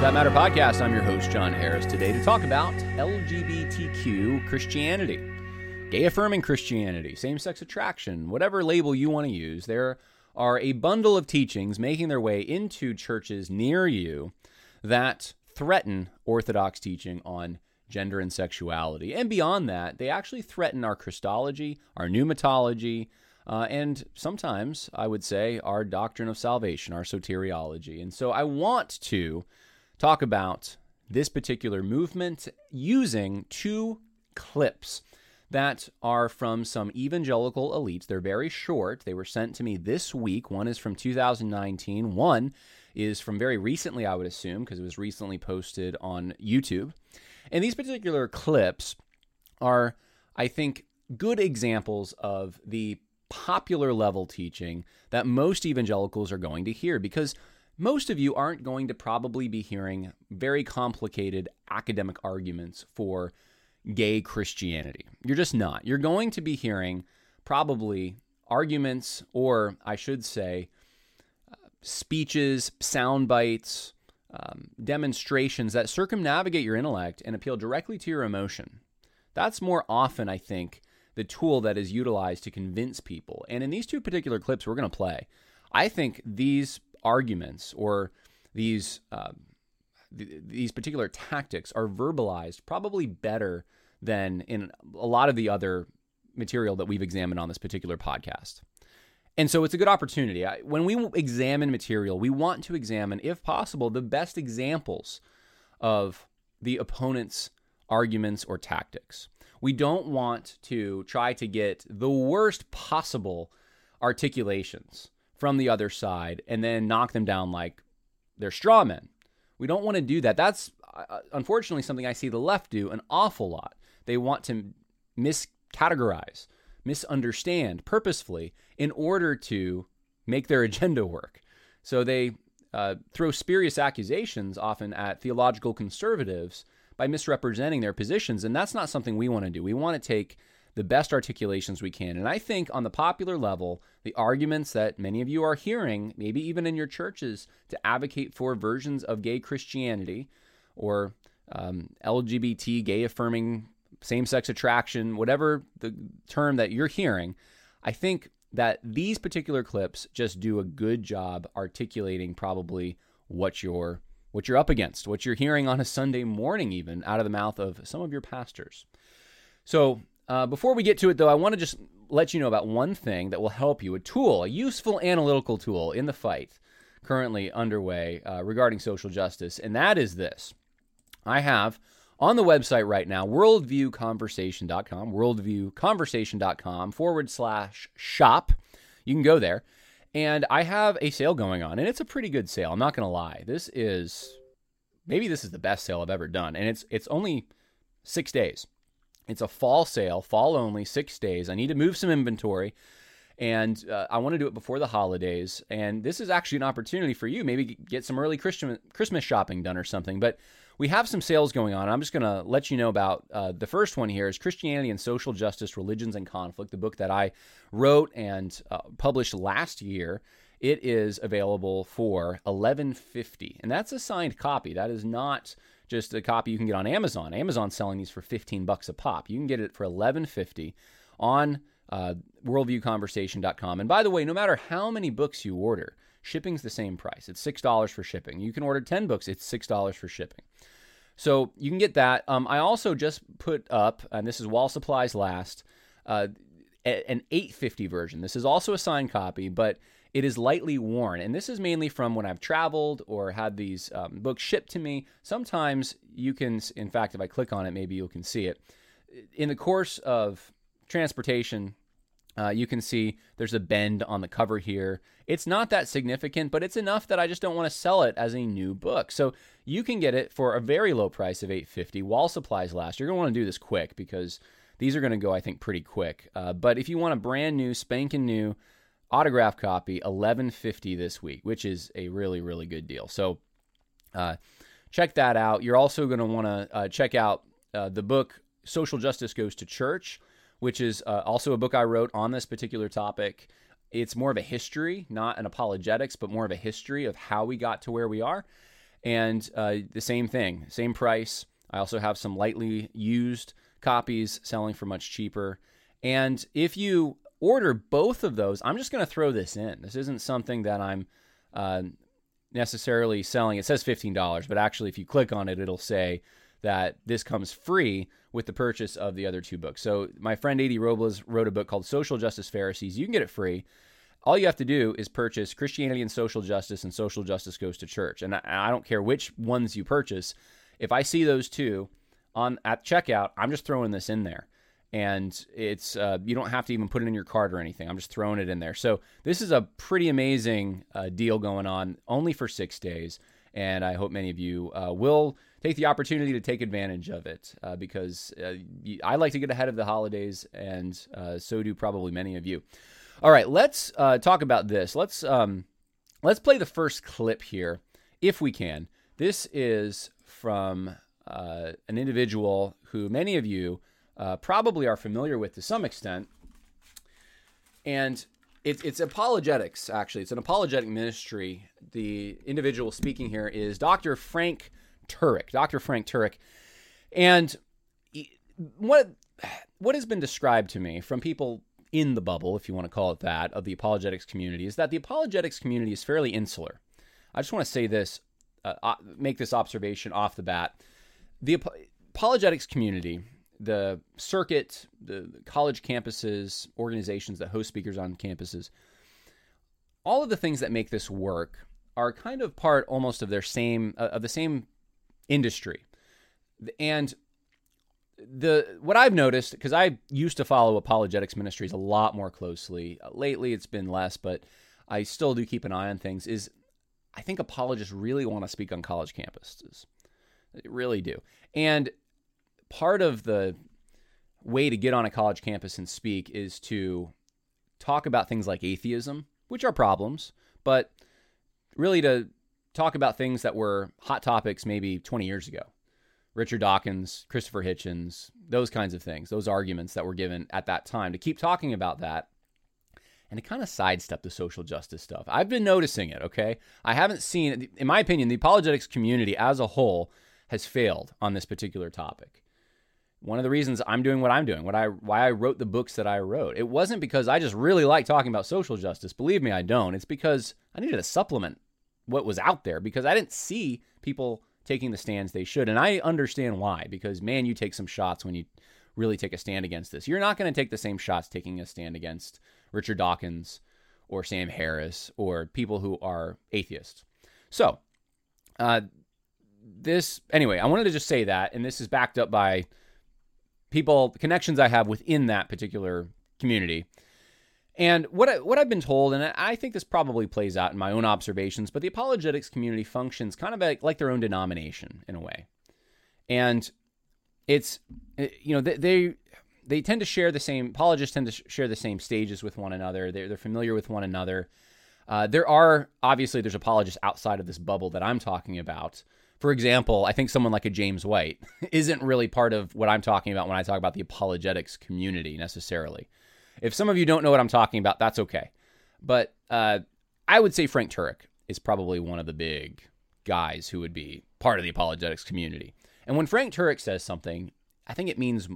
That Matter podcast. I'm your host, John Harris, today to talk about LGBTQ Christianity, gay affirming Christianity, same sex attraction, whatever label you want to use. There are a bundle of teachings making their way into churches near you that threaten Orthodox teaching on gender and sexuality. And beyond that, they actually threaten our Christology, our pneumatology, uh, and sometimes I would say our doctrine of salvation, our soteriology. And so I want to talk about this particular movement using two clips that are from some evangelical elites. They're very short. They were sent to me this week. One is from 2019, one is from very recently, I would assume, because it was recently posted on YouTube. And these particular clips are, I think, good examples of the popular level teaching that most evangelicals are going to hear because most of you aren't going to probably be hearing very complicated academic arguments for gay Christianity. You're just not. You're going to be hearing probably arguments, or I should say, uh, speeches, sound bites, um, demonstrations that circumnavigate your intellect and appeal directly to your emotion. That's more often, I think, the tool that is utilized to convince people. And in these two particular clips we're going to play, I think these arguments or these uh, th- these particular tactics are verbalized probably better than in a lot of the other material that we've examined on this particular podcast. And so it's a good opportunity. I, when we examine material, we want to examine, if possible, the best examples of the opponent's arguments or tactics. We don't want to try to get the worst possible articulations from the other side and then knock them down like they're straw men. We don't want to do that. That's uh, unfortunately something I see the left do an awful lot. They want to miscategorize misunderstand purposefully in order to make their agenda work. So they uh, throw spurious accusations often at theological conservatives by misrepresenting their positions. And that's not something we want to do. We want to take the best articulations we can. And I think on the popular level, the arguments that many of you are hearing, maybe even in your churches, to advocate for versions of gay Christianity or um, LGBT, gay affirming same sex attraction, whatever the term that you're hearing, I think that these particular clips just do a good job articulating probably what you're what you're up against, what you're hearing on a Sunday morning, even out of the mouth of some of your pastors. So, uh, before we get to it, though, I want to just let you know about one thing that will help you a tool, a useful analytical tool in the fight currently underway uh, regarding social justice, and that is this. I have on the website right now, worldviewconversation.com, worldviewconversation.com forward slash shop. You can go there. And I have a sale going on, and it's a pretty good sale. I'm not going to lie. This is maybe this is the best sale I've ever done, and it's it's only six days. It's a fall sale, fall only, six days. I need to move some inventory, and uh, I want to do it before the holidays. And this is actually an opportunity for you, maybe get some early Christmas Christmas shopping done or something. But we have some sales going on. I'm just going to let you know about uh, the first one here is Christianity and Social Justice, Religions and Conflict, the book that I wrote and uh, published last year. It is available for 1150 and that's a signed copy. That is not just a copy you can get on Amazon. Amazon's selling these for 15 bucks a pop. You can get it for 1150 on uh, worldviewconversation.com. And by the way, no matter how many books you order, shipping's the same price. It's $6 for shipping. You can order 10 books, it's $6 for shipping. So you can get that. Um, I also just put up, and this is while supplies last, uh, an 850 version. This is also a signed copy, but it is lightly worn. And this is mainly from when I've traveled or had these um, books shipped to me. Sometimes you can, in fact, if I click on it, maybe you can see it. In the course of transportation, uh, you can see there's a bend on the cover here. It's not that significant, but it's enough that I just don't want to sell it as a new book. So you can get it for a very low price of 850 while supplies last. You're going to want to do this quick because these are going to go, I think, pretty quick. Uh, but if you want a brand new, spanking new autograph copy, 1150 this week, which is a really, really good deal. So uh, check that out. You're also going to want to uh, check out uh, the book Social Justice Goes to Church which is uh, also a book I wrote on this particular topic. It's more of a history, not an apologetics, but more of a history of how we got to where we are. And uh, the same thing, same price. I also have some lightly used copies selling for much cheaper. And if you order both of those, I'm just going to throw this in. This isn't something that I'm uh, necessarily selling. It says $15, but actually, if you click on it, it'll say that this comes free with the purchase of the other two books. So, my friend A.D. Robles wrote a book called Social Justice Pharisees. You can get it free. All you have to do is purchase Christianity and Social Justice and Social Justice Goes to Church. And I, I don't care which ones you purchase. If I see those two on at checkout, I'm just throwing this in there and it's uh, you don't have to even put it in your cart or anything. I'm just throwing it in there. So this is a pretty amazing uh, deal going on, only for six days, and I hope many of you uh, will take the opportunity to take advantage of it uh, because uh, I like to get ahead of the holidays, and uh, so do probably many of you. All right, let's talk about this. Let's um, let's play the first clip here, if we can. This is from an individual who many of you uh, probably are familiar with to some extent. And it, it's apologetics, actually. It's an apologetic ministry. The individual speaking here is Dr. Frank Turek. Dr. Frank Turek. And what, what has been described to me from people in the bubble, if you want to call it that, of the apologetics community is that the apologetics community is fairly insular. I just want to say this, uh, uh make this observation off the bat. The apologetics community the circuit, the college campuses, organizations that host speakers on campuses, all of the things that make this work are kind of part almost of their same uh, of the same industry. And the what I've noticed because I used to follow apologetics ministries a lot more closely. Uh, lately it's been less, but I still do keep an eye on things is I think apologists really want to speak on college campuses. They really do. And part of the way to get on a college campus and speak is to talk about things like atheism, which are problems, but really to talk about things that were hot topics maybe 20 years ago. Richard Dawkins, Christopher Hitchens, those kinds of things, those arguments that were given at that time, to keep talking about that and to kind of sidestep the social justice stuff. I've been noticing it, okay? I haven't seen, in my opinion, the apologetics community as a whole has failed on this particular topic one of the reasons I'm doing what I'm doing, what I why I wrote the books that I wrote. It wasn't because I just really like talking about social justice. Believe me, I don't. It's because I needed to supplement what was out there because I didn't see people taking the stands they should. And I understand why because man, you take some shots when you really take a stand against this. You're not going to take the same shots taking a stand against Richard Dawkins or Sam Harris or people who are atheists. So, uh, this anyway, I wanted to just say that, and this is backed up by people connections I have within that particular community. And what I, what I've been told, and I think this probably plays out in my own observations, but the apologetics community functions kind of like, like their own denomination in a way, and it's you know they, they they tend to share the same apologists tend to share the same stages with one another. They're they're familiar with one another. Uh, there are obviously there's apologists outside of this bubble that I'm talking about, for example, I think someone like a James White isn't really part of what I'm talking about when I talk about the apologetics community necessarily. If some of you don't know what I'm talking about, that's okay. But uh, I would say Frank Turek is probably one of the big guys who would be part of the apologetics community. And when Frank Turek says something, I think it means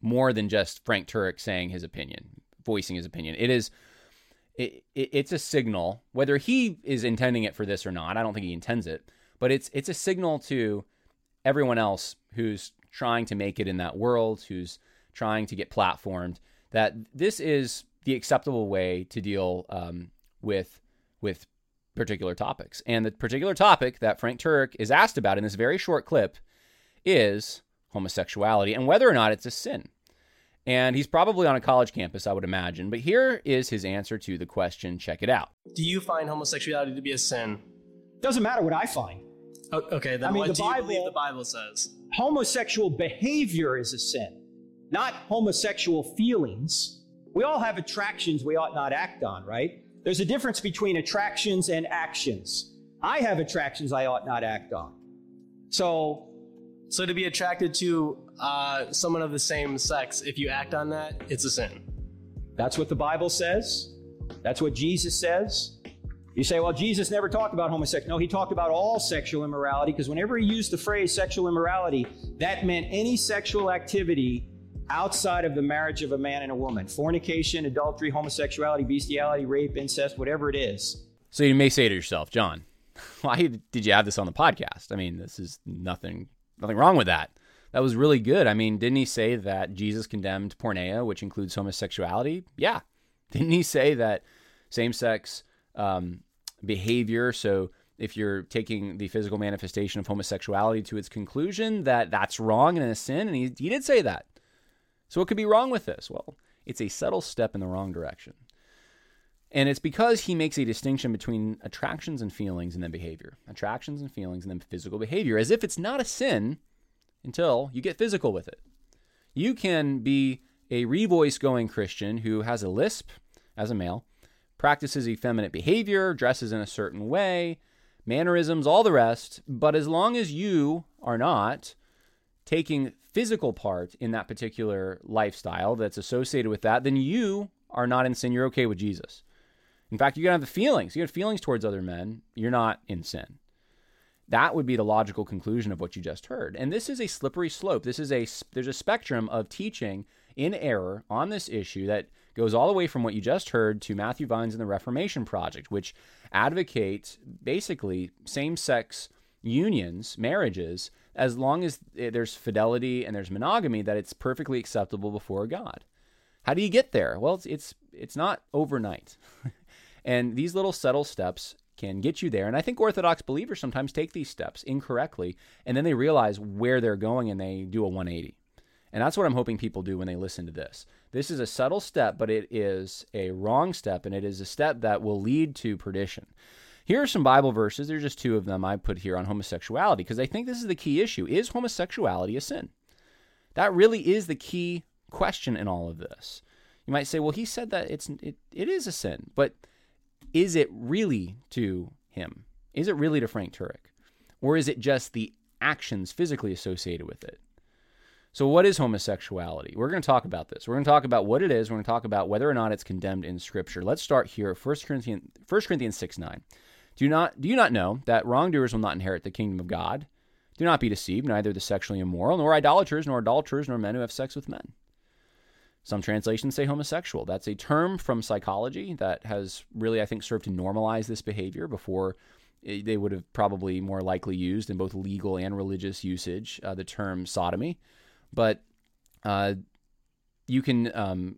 more than just Frank Turek saying his opinion, voicing his opinion. It is it, it, it's a signal whether he is intending it for this or not. I don't think he intends it, but it's it's a signal to everyone else who's trying to make it in that world, who's trying to get platformed, that this is the acceptable way to deal um, with with particular topics. And the particular topic that Frank Turek is asked about in this very short clip is homosexuality and whether or not it's a sin. And he's probably on a college campus, I would imagine. But here is his answer to the question. Check it out. Do you find homosexuality to be a sin? Doesn't matter what I find. Okay, then I mean, what the do Bible, you believe the Bible says? Homosexual behavior is a sin, not homosexual feelings. We all have attractions we ought not act on, right? There's a difference between attractions and actions. I have attractions I ought not act on. So, so to be attracted to uh, someone of the same sex, if you act on that, it's a sin. That's what the Bible says. That's what Jesus says. You say, well, Jesus never talked about homosexuality. No, he talked about all sexual immorality because whenever he used the phrase sexual immorality, that meant any sexual activity outside of the marriage of a man and a woman fornication, adultery, homosexuality, bestiality, rape, incest, whatever it is. So you may say to yourself, John, why did you have this on the podcast? I mean, this is nothing nothing wrong with that. That was really good. I mean, didn't he say that Jesus condemned porneia, which includes homosexuality? Yeah. Didn't he say that same sex um, behavior, so if you're taking the physical manifestation of homosexuality to its conclusion, that that's wrong and a sin? And he, he did say that. So what could be wrong with this? Well, it's a subtle step in the wrong direction. And it's because he makes a distinction between attractions and feelings and then behavior. Attractions and feelings and then physical behavior, as if it's not a sin until you get physical with it. You can be a revoice going Christian who has a lisp as a male, practices effeminate behavior, dresses in a certain way, mannerisms, all the rest, but as long as you are not taking physical part in that particular lifestyle that's associated with that, then you are not in sin. You're okay with Jesus. In fact, you can have the feelings. You have feelings towards other men. You're not in sin. That would be the logical conclusion of what you just heard. And this is a slippery slope. This is a there's a spectrum of teaching in error on this issue that goes all the way from what you just heard to Matthew Vines and the Reformation Project, which advocates basically same-sex unions, marriages, as long as eh, there's fidelity and there's monogamy, that it's perfectly acceptable before God. How do you get there? Well, it's it's, it's not overnight. and these little subtle steps can get you there. And I think Orthodox believers sometimes take these steps incorrectly, and then they realize where they're going and they do a 180. And that's what I'm hoping people do when they listen to this. This is a subtle step, but it is a wrong step, and it is a step that will lead to perdition. Here are some Bible verses. There's just two of them I put here on homosexuality because I think this is the key issue. Is homosexuality a sin? That really is the key question in all of this. You might say, well, he said that it's it, it is a sin, but is it really to him? Is it really to Frank Turek? Or is it just the actions physically associated with it? So, what is homosexuality? We're going to talk about this. We're going to talk about what it is. We're going to talk about whether or not it's condemned in Scripture. Let's start here. 1 Corinthians, 1 Corinthians 6 9. Do, not, do you not know that wrongdoers will not inherit the kingdom of God? Do not be deceived, neither the sexually immoral, nor idolaters, nor adulterers, nor men who have sex with men. Some translations say homosexual. That's a term from psychology that has really, I think, served to normalize this behavior before they would have probably more likely used in both legal and religious usage uh, the term sodomy. But uh, you can um,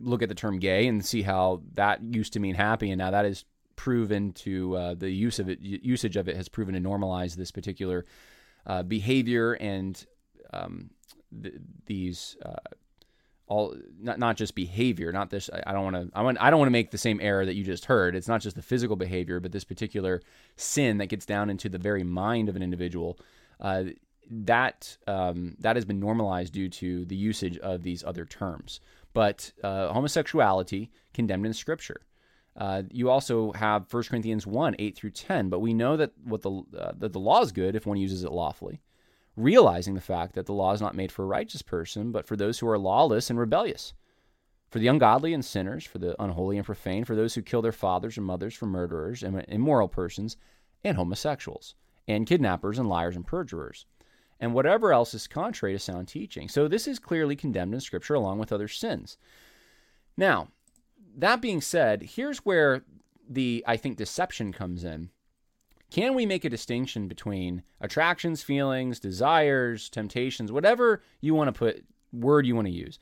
look at the term gay and see how that used to mean happy, and now that is proven to uh, the use of it, usage of it has proven to normalize this particular uh, behavior and um, th- these uh, all not not just behavior not this i don't want to i want i don't want to make the same error that you just heard. It's not just the physical behavior but this particular sin that gets down into the very mind of an individual. Uh, that um, that has been normalized due to the usage of these other terms. But uh, homosexuality condemned in scripture. Uh, you also have 1 corinthians 1 8 through 10 but we know that what the uh, that the law is good if one uses it lawfully realizing the fact that the law is not made for a righteous person, but for those who are lawless and rebellious, for the ungodly and sinners, for the unholy and profane, for those who kill their fathers and mothers, for murderers and immoral persons, and homosexuals, and kidnappers and liars and perjurers, and whatever else is contrary to sound teaching. So this is clearly condemned in Scripture along with other sins. Now, that being said, here's where the, I think, deception comes in can we make a distinction between attractions, feelings, desires, temptations, whatever you want to put, word you want to use,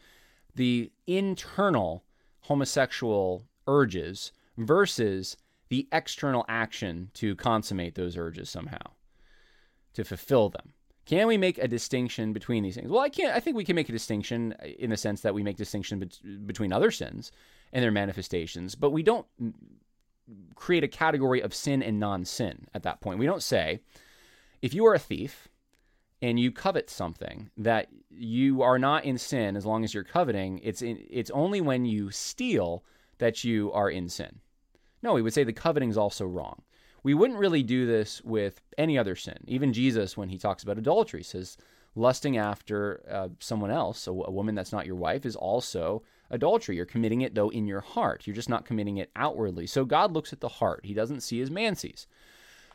the internal homosexual urges versus the external action to consummate those urges somehow, to fulfill them? Can we make a distinction between these things? Well, I can't. I think we can make a distinction uh, in the sense that we make distinction be- between other sins and their manifestations, but we don't create a category of sin and non sin at that point. We don't say, if you are a thief and you covet something that you are not in sin as long as you're coveting, it's, in, it's only when you steal that you are in sin. No, we would say the coveting is also wrong. We wouldn't really do this with any other sin. Even Jesus, when he talks about adultery, says, lusting after uh, someone else, a, a woman that's not your wife, is also adultery. You're committing it, though, in your heart. You're just not committing it outwardly. So God looks at the heart, He doesn't see as man sees.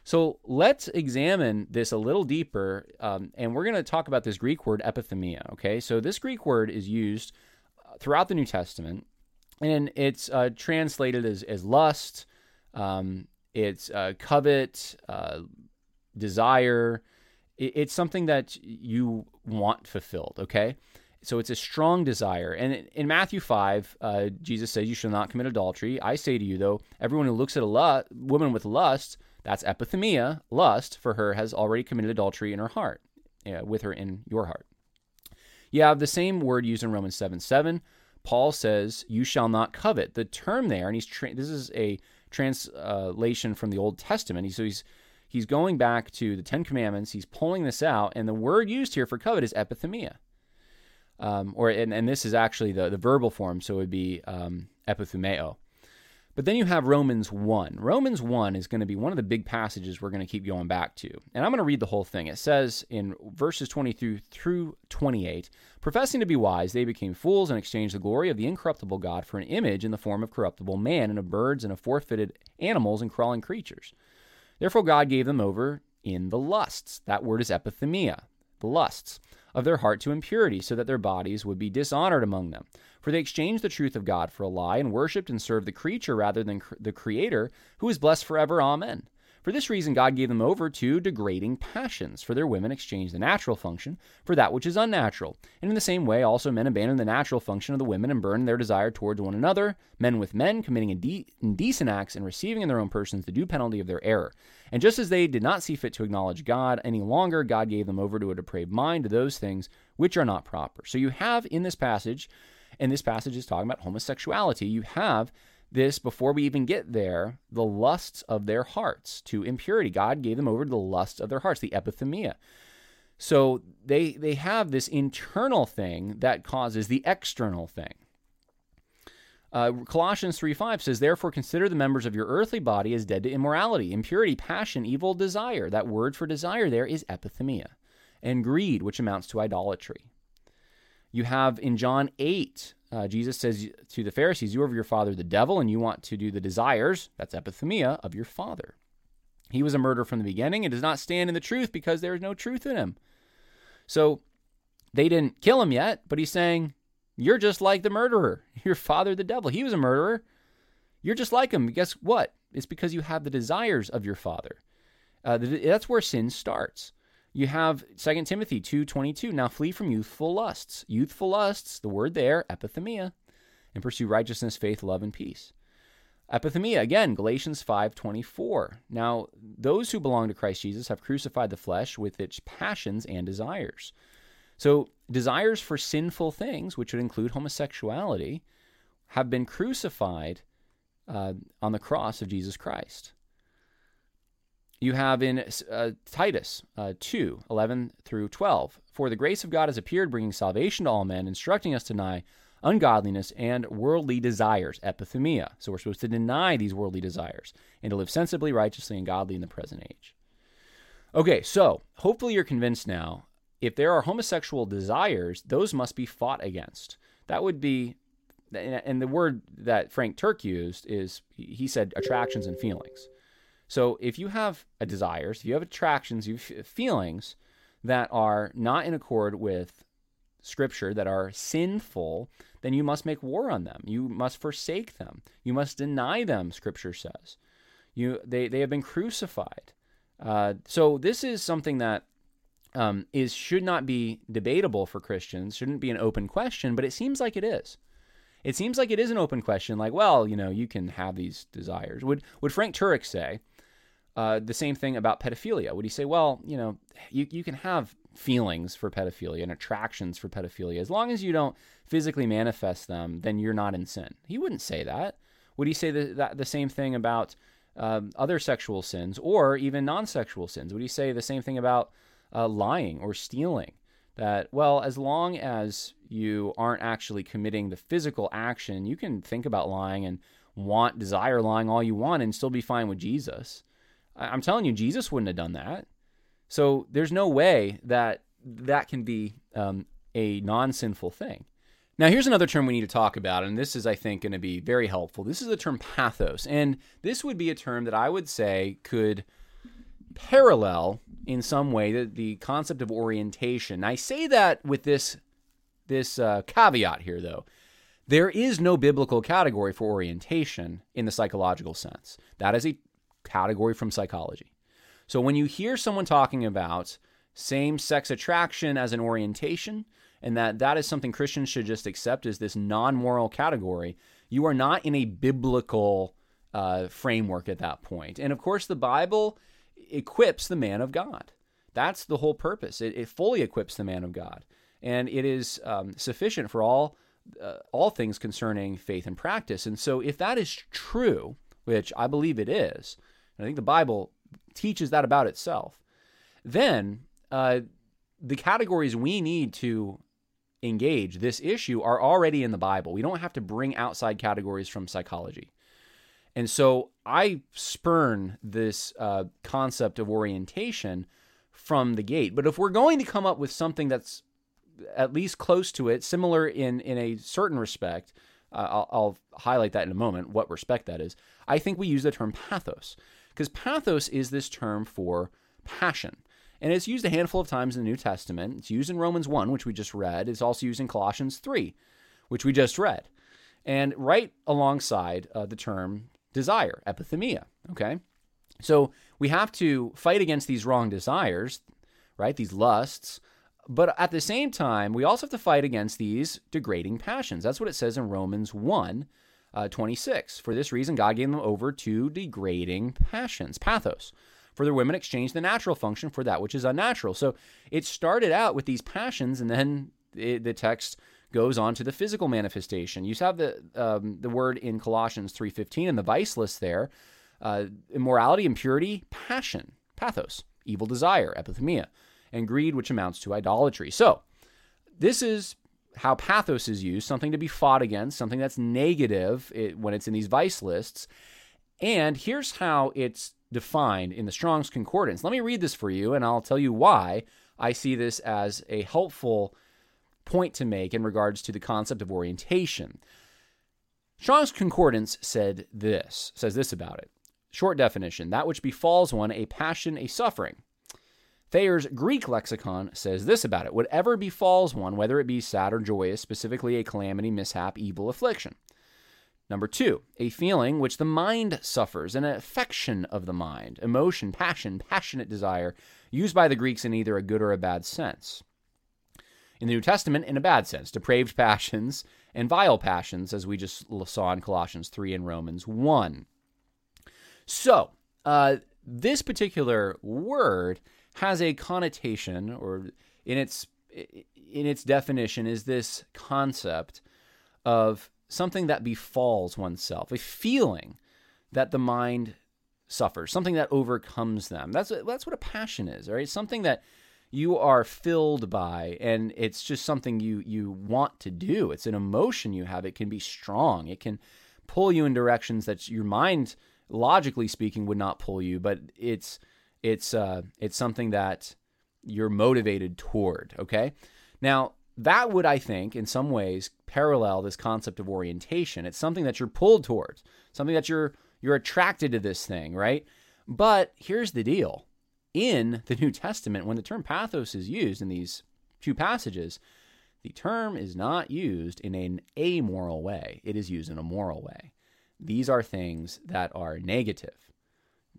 So let's examine this a little deeper, um, and we're going to talk about this Greek word epithemia. Okay, so this Greek word is used throughout the New Testament, and it's uh, translated as, as lust, um, it's uh, covet, uh, desire. It, it's something that you want fulfilled. Okay, so it's a strong desire. And in Matthew 5, uh, Jesus says, You shall not commit adultery. I say to you, though, everyone who looks at a lu- woman with lust, that's epithemia, lust for her, has already committed adultery in her heart, uh, with her in your heart. You have the same word used in Romans 7 7. Paul says, You shall not covet. The term there, and he's tra- this is a translation from the Old Testament. So he's he's going back to the Ten Commandments. He's pulling this out, and the word used here for covet is epithemia. Um, or and, and this is actually the, the verbal form, so it would be um, epithumeo. But then you have Romans 1. Romans 1 is going to be one of the big passages we're going to keep going back to. And I'm going to read the whole thing. It says in verses 22 through 28 Professing to be wise, they became fools and exchanged the glory of the incorruptible God for an image in the form of corruptible man and of birds and of four footed animals and crawling creatures. Therefore, God gave them over in the lusts. That word is epithemia, the lusts of their heart to impurity, so that their bodies would be dishonored among them. For they exchanged the truth of God for a lie, and worshipped and served the creature rather than the Creator, who is blessed forever. Amen. For this reason, God gave them over to degrading passions, for their women exchanged the natural function for that which is unnatural. And in the same way, also men abandoned the natural function of the women and burned their desire towards one another, men with men, committing indecent acts and receiving in their own persons the due penalty of their error. And just as they did not see fit to acknowledge God any longer, God gave them over to a depraved mind to those things which are not proper. So you have in this passage, and this passage is talking about homosexuality, you have this before we even get there the lusts of their hearts to impurity. God gave them over to the lusts of their hearts the epithemia. So they they have this internal thing that causes the external thing uh, Colossians 3 5 says, Therefore consider the members of your earthly body as dead to immorality, impurity, passion, evil desire. That word for desire there is epithemia, and greed, which amounts to idolatry. You have in John 8, uh, Jesus says to the Pharisees, You are of your father the devil, and you want to do the desires, that's epithemia, of your father. He was a murderer from the beginning and does not stand in the truth because there is no truth in him. So they didn't kill him yet, but he's saying, You're just like the murderer. Your father, the devil. He was a murderer. You're just like him. Guess what? It's because you have the desires of your father. Uh, that's where sin starts. You have 2 Timothy 2:22. Now flee from youthful lusts. Youthful lusts, the word there, epithemia, and pursue righteousness, faith, love, and peace. Epithemia, again, Galatians 5:24. Now, those who belong to Christ Jesus have crucified the flesh with its passions and desires. So, desires for sinful things, which would include homosexuality, have been crucified uh, on the cross of Jesus Christ you have in uh, Titus uh, 2 11 through 12. For the grace of God has appeared, bringing salvation to all men, instructing us to deny ungodliness and worldly desires, epithemia. So we're supposed to deny these worldly desires and to live sensibly, righteously, and godly in the present age. Okay, so hopefully you're convinced now if there are homosexual desires, those must be fought against. That would be, and the word that Frank Turek used is he said attractions and feelings. So if you have a desires, if you have attractions, you have feelings that are not in accord with scripture that are sinful, then you must make war on them. You must forsake them. You must deny them, scripture says. You they, they have been crucified. Uh, so this is something that um, is should not be debatable for Christians, shouldn't be an open question, but it seems like it is. It seems like it is an open question, like, well, you know, you can have these desires. Would would Frank Turek say, uh, the same thing about pedophilia. Would he say, well, you know, you, you can have feelings for pedophilia and attractions for pedophilia as long as you don't physically manifest them, then you're not in sin? He wouldn't say that. Would he say the, that, the same thing about um, other sexual sins or even non sexual sins? Would he say the same thing about uh, lying or stealing? That, well, as long as you aren't actually committing the physical action, you can think about lying and want, desire lying all you want and still be fine with Jesus. I'm telling you, Jesus wouldn't have done that. So there's no way that that can be um, a non sinful thing. Now, here's another term we need to talk about, and this is, I think, going to be very helpful. This is the term pathos. And this would be a term that I would say could parallel in some way the, the concept of orientation. I say that with this, this uh, caveat here, though. There is no biblical category for orientation in the psychological sense. That is a category from psychology. So when you hear someone talking about same sex attraction as an orientation, and that that is something Christians should just accept as this non moral category, you are not in a biblical uh, framework at that point. And of course, the Bible equips the man of God. That's the whole purpose. It, it fully equips the man of God, and it is um, sufficient for all uh, all things concerning faith and practice. And so, if that is true, which I believe it is, and I think the Bible teaches that about itself, then uh, the categories we need to engage this issue are already in the Bible. We don't have to bring outside categories from psychology. And so I spurn this uh, concept of orientation from the gate. But if we're going to come up with something that's at least close to it, similar in in a certain respect. Uh, I'll, I'll highlight that in a moment. What respect that is. I think we use the term pathos because pathos is this term for passion. And it's used a handful of times in the New Testament. It's used in Romans 1, which we just read. It's also used in Colossians 3, which we just read. And right alongside uh, the term desire, epithumia. Okay? So we have to fight against these wrong desires, right? These lusts, but at the same time, we also have to fight against these degrading passions. That's what it says in Romans 1 uh, 26. For this reason, God gave them over to degrading passions, pathos. For their women exchanged the natural function for that which is unnatural. So it started out with these passions, and then it, the text goes on to the physical manifestation. You have the um, the word in Colossians 3:15 in the vice list there: uh, immorality, impurity, passion, pathos, evil desire, epithemia, and greed, which amounts to idolatry. So, this is how pathos is used something to be fought against, something that's negative when it's in these vice lists. And here's how it's defined in the Strong's Concordance. Let me read this for you, and I'll tell you why I see this as a helpful point to make in regards to the concept of orientation. Strong's Concordance said this, says this about it. Short definition that which befalls one a passion, a suffering. Thayer's Greek lexicon says this about it whatever befalls one, whether it be sad or joyous, specifically a calamity, mishap, evil, affliction. Number two, a feeling which the mind suffers, an affection of the mind, emotion, passion, passionate desire, used by the Greeks in either a good or a bad sense. In the New Testament, in a bad sense, depraved passions and vile passions, as we just saw in Colossians 3 and Romans 1. So, uh, this particular word has a connotation or in its in its definition is this concept of something that befalls oneself, a feeling that the mind suffers, something that overcomes them. That's that's what a passion is, right? Something that you are filled by and it's just something you you want to do. It's an emotion you have. It can be strong. It can pull you in directions that your mind logically speaking would not pull you, but it's it's uh, it's something that you're motivated toward. Okay, now that would I think in some ways parallel this concept of orientation. It's something that you're pulled towards, something that you're you're attracted to this thing, right? But here's the deal: in the New Testament, when the term pathos is used in these two passages, the term is not used in an amoral way. It is used in a moral way. These are things that are negative.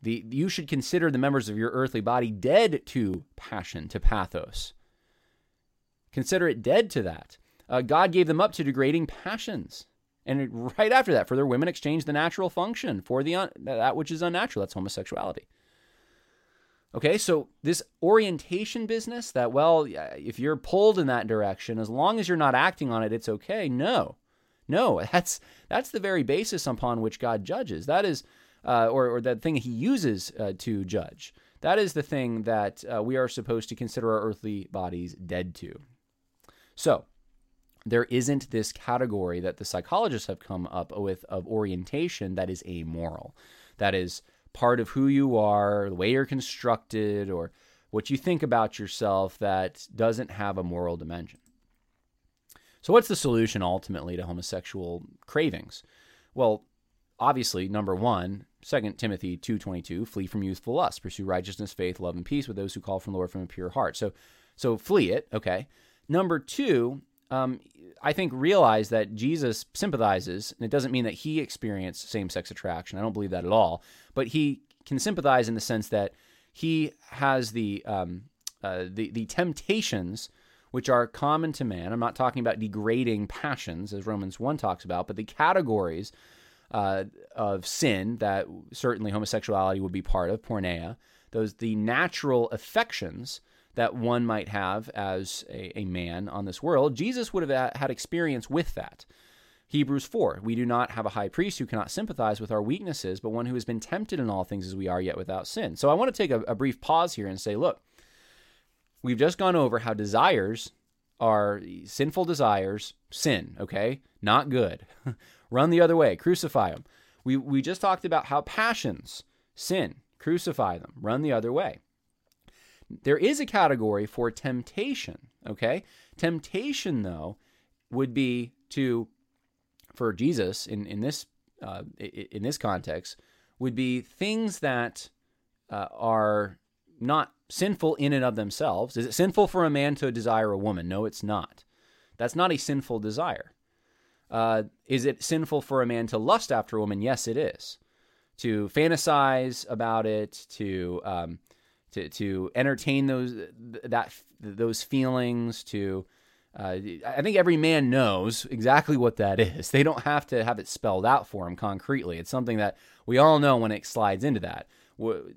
The, you should consider the members of your earthly body dead to passion, to pathos. Consider it dead to that. Uh, God gave them up to degrading passions. And right after that, for their women exchanged the natural function for the un- that which is unnatural. That's homosexuality. Okay, so this orientation business that, well, if you're pulled in that direction, as long as you're not acting on it, it's okay. No, no, that's that's the very basis upon which God judges. That is uh, or, or the thing he uses uh, to judge. That is the thing that uh, we are supposed to consider our earthly bodies dead to. So, there isn't this category that the psychologists have come up with of orientation that is amoral. That is part of who you are, the way you're constructed, or what you think about yourself that doesn't have a moral dimension. So, what's the solution ultimately to homosexual cravings? Well, obviously, number one, 2 Timothy 2.22, flee from youthful lust, pursue righteousness, faith, love, and peace with those who call from the Lord from a pure heart. So, so flee it, okay. Number two, um, I think realize that Jesus sympathizes, and it doesn't mean that he experienced same sex attraction. I don't believe that at all. But he can sympathize in the sense that he has the um, uh, the the temptations which are common to man. I'm not talking about degrading passions, as Romans one talks about, but the categories uh, of sin that certainly homosexuality would be part of, porneia. Those the natural affections that one might have as a, a man on this world. Jesus would have had experience with that. Hebrews 4 We do not have a high priest who cannot sympathize with our weaknesses, but one who has been tempted in all things as we are, yet without sin. So I want to take a, a brief pause here and say, look, we've just gone over how desires are sinful desires, sin, okay? Not good. Run the other way, crucify them. We, we just talked about how passions, sin, crucify them, run the other way. There is a category for temptation, okay? Temptation, though, would be to for Jesus in in this uh, in this context would be things that uh, are not sinful in and of themselves. Is it sinful for a man to desire a woman? No, it's not. That's not a sinful desire. Uh, is it sinful for a man to lust after a woman? Yes, it is. To fantasize about it, to um, to to entertain those that those feelings, to uh, I think every man knows exactly what that is. They don't have to have it spelled out for them concretely. It's something that we all know when it slides into that.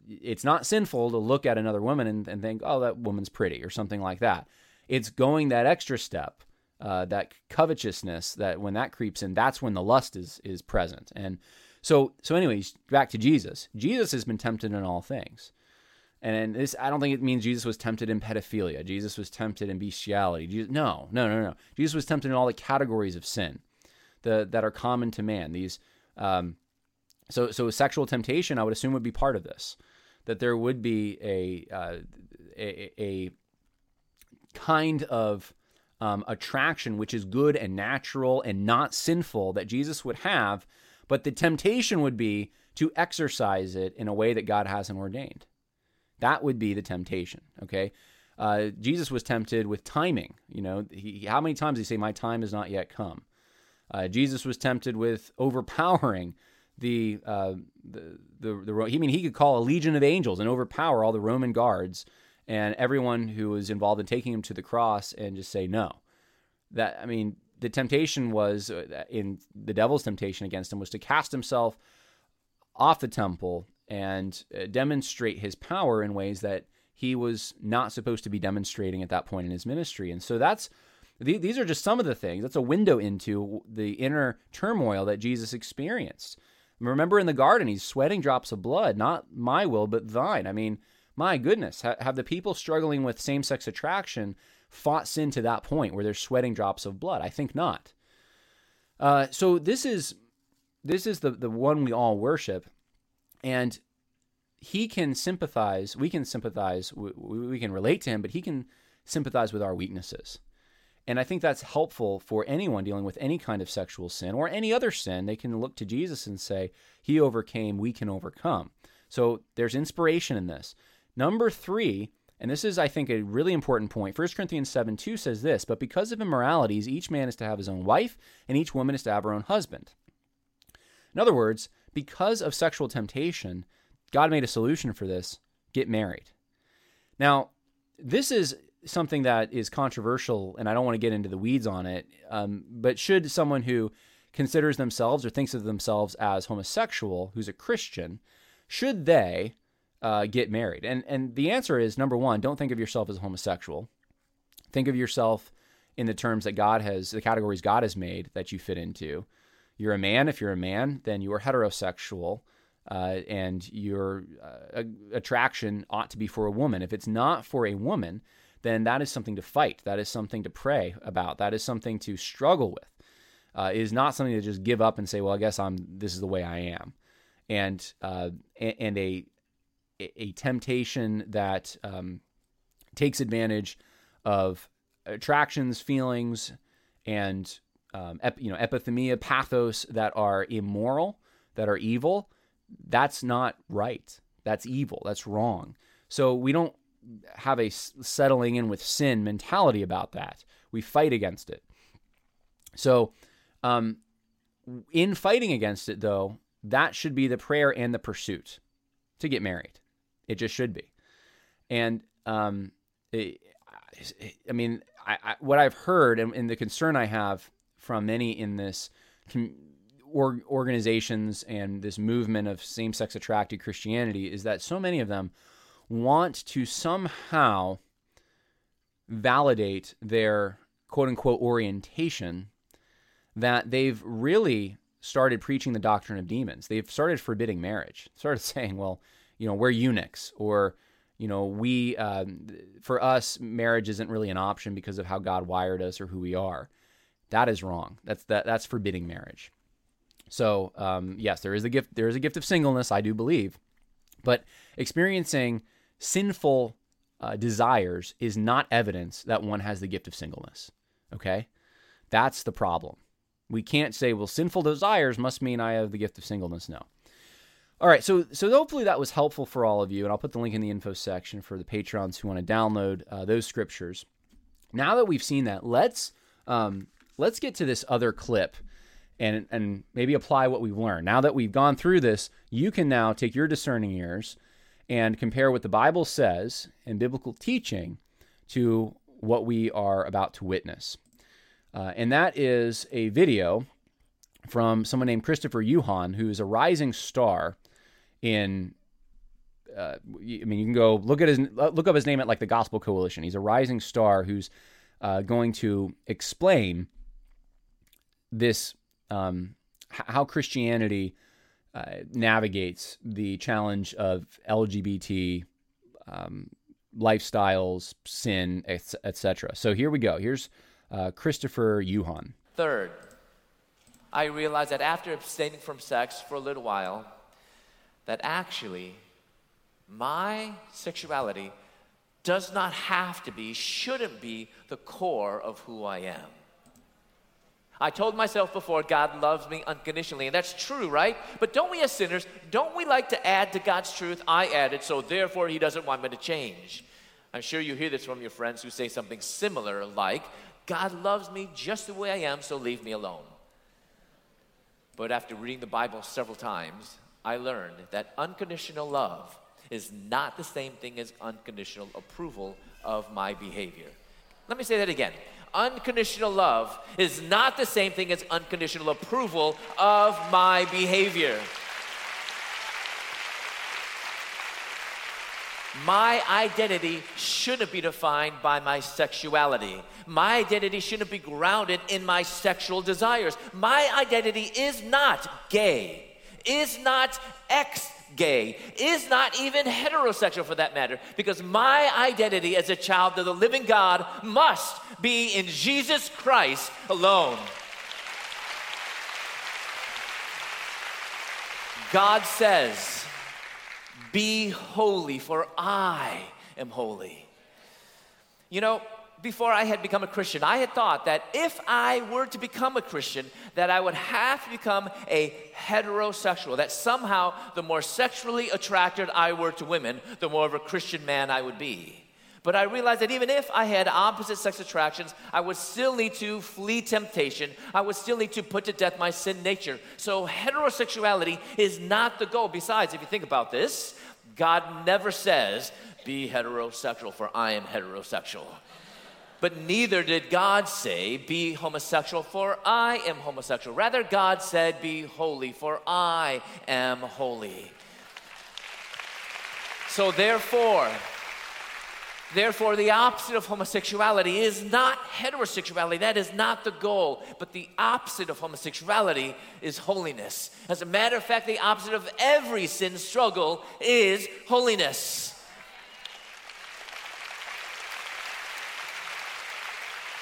It's not sinful to look at another woman and, and think, oh, that woman's pretty or something like that. It's going that extra step, uh, that covetousness, that when that creeps in, that's when the lust is is present. And so, so anyways, back to Jesus. Jesus has been tempted in all things. And this, I don't think it means Jesus was tempted in pedophilia. Jesus was tempted in bestiality. Jesus, no, no, no, no. Jesus was tempted in all the categories of sin the, that are common to man. These, um, so, so sexual temptation, I would assume, would be part of this. That there would be a, uh, a, a, kind of um, attraction which is good and natural and not sinful that Jesus would have, but the temptation would be to exercise it in a way that God hasn't ordained. That would be the temptation. Okay. Uh, Jesus was tempted with timing. You know, he, how many times did he say, "My time has not yet come"? Uh, Jesus was tempted with overpowering the, uh, the the the. I mean, he could call a legion of angels and overpower all the Roman guards and everyone who was involved in taking him to the cross and just say no. That I mean, the temptation was uh, in the devil's temptation against him was to cast himself off the temple and uh, demonstrate his power in ways that he was not supposed to be demonstrating at that point in his ministry. And so that's these are just some of the things. That's a window into the inner turmoil that Jesus experienced. Remember in the garden, he's sweating drops of blood, not my will, but thine. I mean, my goodness, have the people struggling with same sex attraction fought sin to that point where they're sweating drops of blood? I think not. Uh, so this is this is the the one we all worship, and he can sympathize. We can sympathize. We, we can relate to him, but he can sympathize with our weaknesses. And I think that's helpful for anyone dealing with any kind of sexual sin or any other sin. They can look to Jesus and say, He overcame, we can overcome. So there's inspiration in this. Number three, and this is, I think, a really important point. 1 Corinthians 7 2 says this, But because of immoralities, each man is to have his own wife, and each woman is to have her own husband. In other words, because of sexual temptation, God made a solution for this get married. Now, this is something that is controversial, and I don't want to get into the weeds on it, um, but should someone who considers themselves or thinks of themselves as homosexual, who's a Christian, should they uh, get married? And and the answer is number one, don't think of yourself as homosexual. Think of yourself in the terms that God has, the categories God has made that you fit into you're a man. If you're a man, then you are heterosexual. Uh, and your uh, attraction ought to be for a woman. If it's not for a woman, then that is something to fight. That is something to pray about. That is something to struggle with. Uh, it is not something to just give up and say, "Well, I guess I'm. This is the way I am," and uh, and a a temptation that um, takes advantage of attractions, feelings, and um, ep, you know epithemia, pathos that are immoral, that are evil. That's not right. That's evil. That's wrong. So we don't have a settling in with sin mentality about that. We fight against it. So, um, in fighting against it, though, that should be the prayer and the pursuit to get married. It just should be. And um, it, I mean, I, I, what I've heard and, and, the concern I have from many in this com- or, organizations and this movement of same-sex attracted Christianity is that so many of them want to somehow validate their quote unquote orientation that they've really started preaching the doctrine of demons. They've started forbidding marriage. Started saying, well, you know, we're eunuchs or you know, we um, for us marriage isn't really an option because of how God wired us or who we are. That is wrong. That's that that's forbidding marriage. So um, yes, there is a gift. There is a gift of singleness. I do believe, but experiencing sinful uh, desires is not evidence that one has the gift of singleness. Okay, that's the problem. We can't say, well, sinful desires must mean I have the gift of singleness. No. All right, so so hopefully that was helpful for all of you, and I'll put the link in the info section for the patrons who want to download uh, those scriptures. Now that we've seen that, let's um, let's get to this other clip and and maybe apply what we've learned. Now that we've gone through this, you can now take your discerning ears and compare what the Bible says and biblical teaching to what we are about to witness. Uh, and that is a video from someone named Christopher Yuan, who is a rising star in. Uh, I mean, you can go look at his look up his name at like the Gospel Coalition. He's a rising star who's uh, going to explain this um, how Christianity uh, navigates the challenge of LGBT um, lifestyles, sin, etc. So here we go. Here's uh, Christopher Yuan. Third, I realized that after abstaining from sex for a little while, that actually my sexuality does not have to be, shouldn't be the core of who I am. I told myself before, God loves me unconditionally, and that's true, right? But don't we as sinners, don't we like to add to God's truth? I added, so therefore He doesn't want me to change. I'm sure you hear this from your friends who say something similar, like, God loves me just the way I am, so leave me alone. But after reading the Bible several times, I learned that unconditional love is not the same thing as unconditional approval of my behavior. Let me say that again. Unconditional love is not the same thing as unconditional approval of my behavior. My identity shouldn't be defined by my sexuality. My identity shouldn't be grounded in my sexual desires. My identity is not gay, is not ex gay, is not even heterosexual for that matter, because my identity as a child of the living God must be in Jesus Christ alone. God says, be holy, for I am holy. You know, before I had become a Christian, I had thought that if I were to become a Christian, that I would have to become a heterosexual, that somehow the more sexually attracted I were to women, the more of a Christian man I would be. But I realized that even if I had opposite sex attractions, I would still need to flee temptation. I would still need to put to death my sin nature. So heterosexuality is not the goal. Besides, if you think about this, God never says, be heterosexual, for I am heterosexual. But neither did God say, Be homosexual, for I am homosexual. Rather, God said, Be holy, for I am holy. So, therefore, Therefore, the opposite of homosexuality is not heterosexuality. That is not the goal. But the opposite of homosexuality is holiness. As a matter of fact, the opposite of every sin struggle is holiness.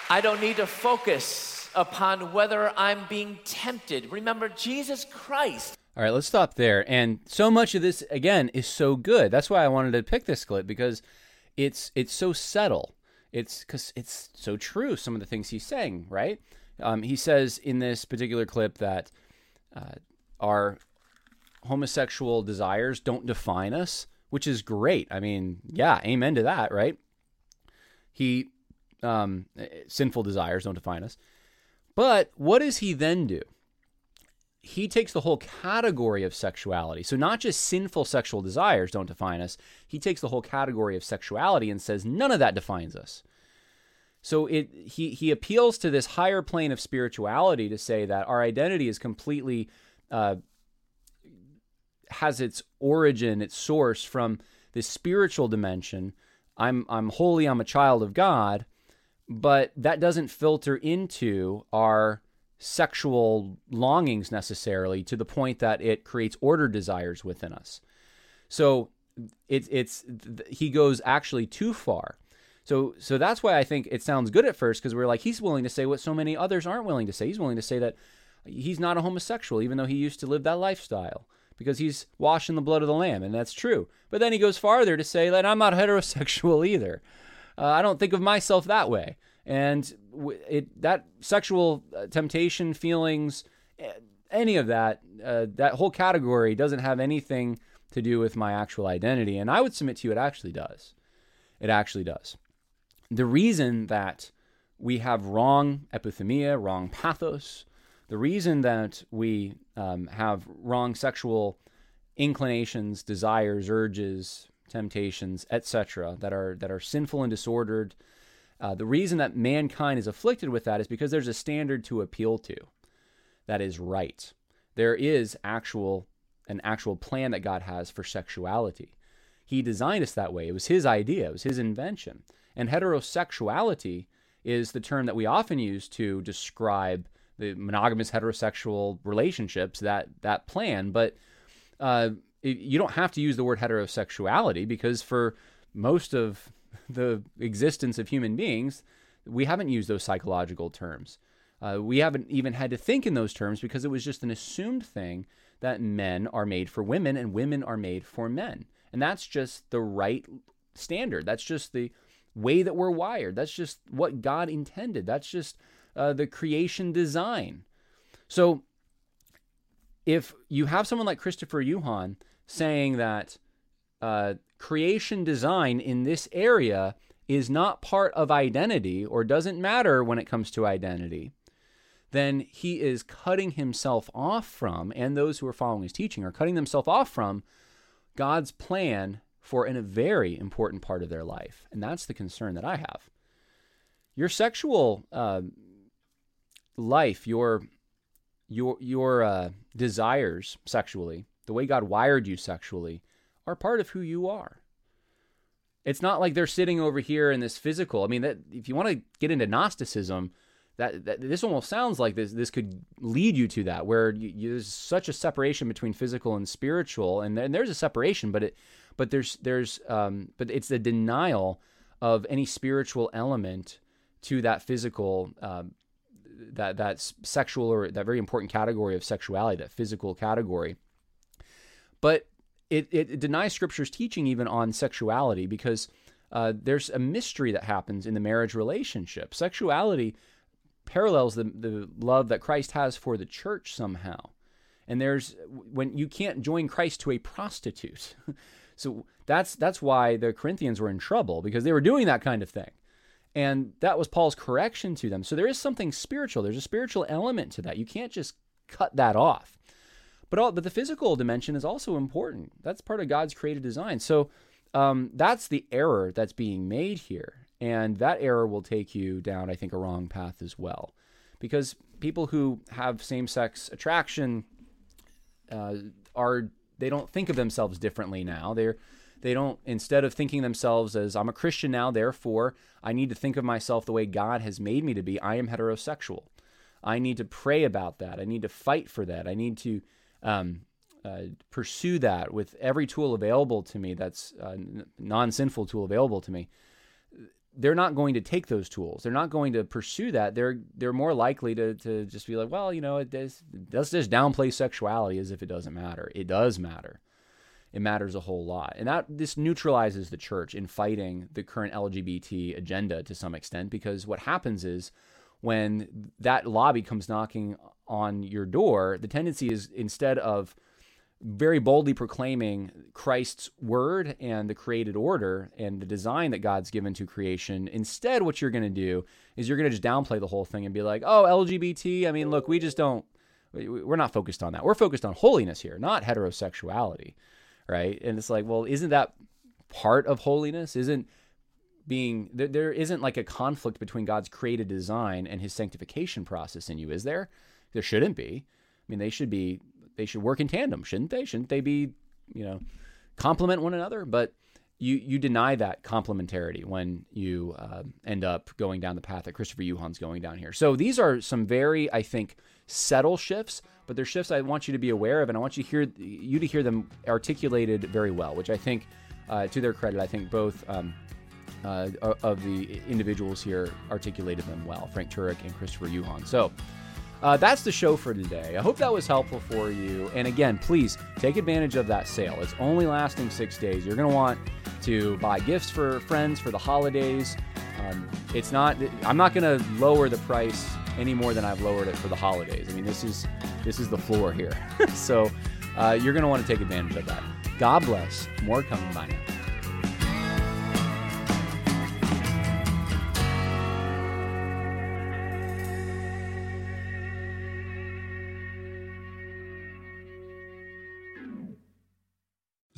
I don't need to focus upon whether I'm being tempted. Remember, Jesus Christ. All right, let's stop there. And so much of this, again, is so good. That's why I wanted to pick this clip because it's it's so subtle. It's because it's so true. Some of the things he's saying, right? Um, he says in this particular clip that uh, our homosexual desires don't define us, which is great. I mean, yeah, amen to that, right? He um, sinful desires don't define us. But what does he then do? He takes the whole category of sexuality. So, not just sinful sexual desires don't define us. He takes the whole category of sexuality and says none of that defines us. So it he he appeals to this higher plane of spirituality to say that our identity is completely uh, has its origin, its source from this spiritual dimension. I'm I'm holy. I'm a child of God, but that doesn't filter into our sexual longings necessarily to the point that it creates order desires within us. So it's it's he goes actually too far so so that's why I think it sounds good at first because we're like he's willing to say what so many others aren't willing to say. He's willing to say that he's not a homosexual even though he used to live that lifestyle because he's washing the blood of the lamb and that's true. But then he goes farther to say that I'm not heterosexual either. Uh, I don't think of myself that way. And it that sexual uh, temptation feelings any of that uh, that whole category doesn't have anything to do with my actual identity and I would submit to you it actually does. It actually does the reason that we have wrong epithemia, wrong pathos, the reason that we um, have wrong sexual inclinations, desires, urges, temptations, etc., that are that are sinful and disordered. Uh, the reason that mankind is afflicted with that is because there's a standard to appeal to that is right. There is actual an actual plan that God has for sexuality. He designed us that way. It was his idea, it was his invention. And heterosexuality is the term that we often use to describe the monogamous heterosexual relationships that that plan. But uh, you don't have to use the word heterosexuality because for most of the existence of human beings, we haven't used those psychological terms. Uh, we haven't even had to think in those terms because it was just an assumed thing that men are made for women and women are made for men. And that's just the right standard. That's just the way that we're wired. That's just what God intended. That's just uh, the creation design. So if you have someone like Christopher Yuan saying that uh, creation design in this area is not part of identity or doesn't matter when it comes to identity, then he is cutting himself off from, and those who are following his teaching are cutting themselves off from God's plan for in a very important part of their life. And that's the concern that I have. Your sexual uh, life, your your your uh, desires sexually, the way God wired you sexually, are part of who you are. It's not like they're sitting over here in this physical. I mean, that if you want to get into Gnosticism, that, that this almost sounds like this this could lead you to that, where you, you, there's such a separation between physical and spiritual, and, and there's a separation, but it but there's there's um, but it's the denial of any spiritual element to that physical um, that that sexual or that very important category of sexuality that physical category but it, it denies scripture's teaching even on sexuality because uh, there's a mystery that happens in the marriage relationship sexuality parallels the, the love that christ has for the church somehow and there's when you can't join christ to a prostitute So that's that's why the Corinthians were in trouble because they were doing that kind of thing. And that was Paul's correction to them. So there is something spiritual. There's a spiritual element to that. You can't just cut that off. But all, but the physical dimension is also important. That's part of God's created design. So um, that's the error that's being made here, and that error will take you down, I think, a wrong path as well, because people who have same-sex attraction uh, are they don't think of themselves differently now. They're they don't instead of thinking themselves as I'm a Christian now, therefore I need to think of myself the way God has made me to be. I am heterosexual. I need to pray about that. I need to fight for that. I need to um, uh, pursue that with every tool available to me. That's a non sinful tool available to me they're not going to take those tools. They're not going to pursue that. They're they're more likely to, to just be like, well, you know, it does, let's just downplay sexuality as if it doesn't matter. It does matter. it matters a whole lot. And that this neutralizes the church in fighting the current LGBT agenda to some extent because what happens is when that lobby comes knocking on your door, the tendency is instead of very boldly proclaiming Christ's word and the created order and the design that God's given to creation. Instead, what you're going to do is you're going to just downplay the whole thing and be like, oh, LGBT, I mean, look, we just don't, we're not focused on that. We're focused on holiness here, not heterosexuality, right? And it's like, well, isn't that part of holiness? Isn't being, there, there isn't like a conflict between God's created design and his sanctification process in you, is there? There shouldn't be. I mean, they should be they should work in tandem, shouldn't they? Shouldn't they be, you know, complement one another? But you you deny that complementarity when you uh, end up going down the path that Christopher Yuan's going down here. So these are some very, I think, subtle shifts, but they're shifts I want you to be aware of, and I want you to hear you to hear them articulated very well, which I think, uh, to their credit, I think both. Um, uh, of the individuals here articulated them well, Frank Turek and Christopher Yuan. So, uh, that's the show for today. I hope that was helpful for you. And again, please take advantage of that sale. It's only lasting six days. You're going to want to buy gifts for friends for the holidays. Um, it's not. I'm not going to lower the price any more than I've lowered it for the holidays. I mean, this is this is the floor here. so uh, you're going to want to take advantage of that. God bless. More coming by now.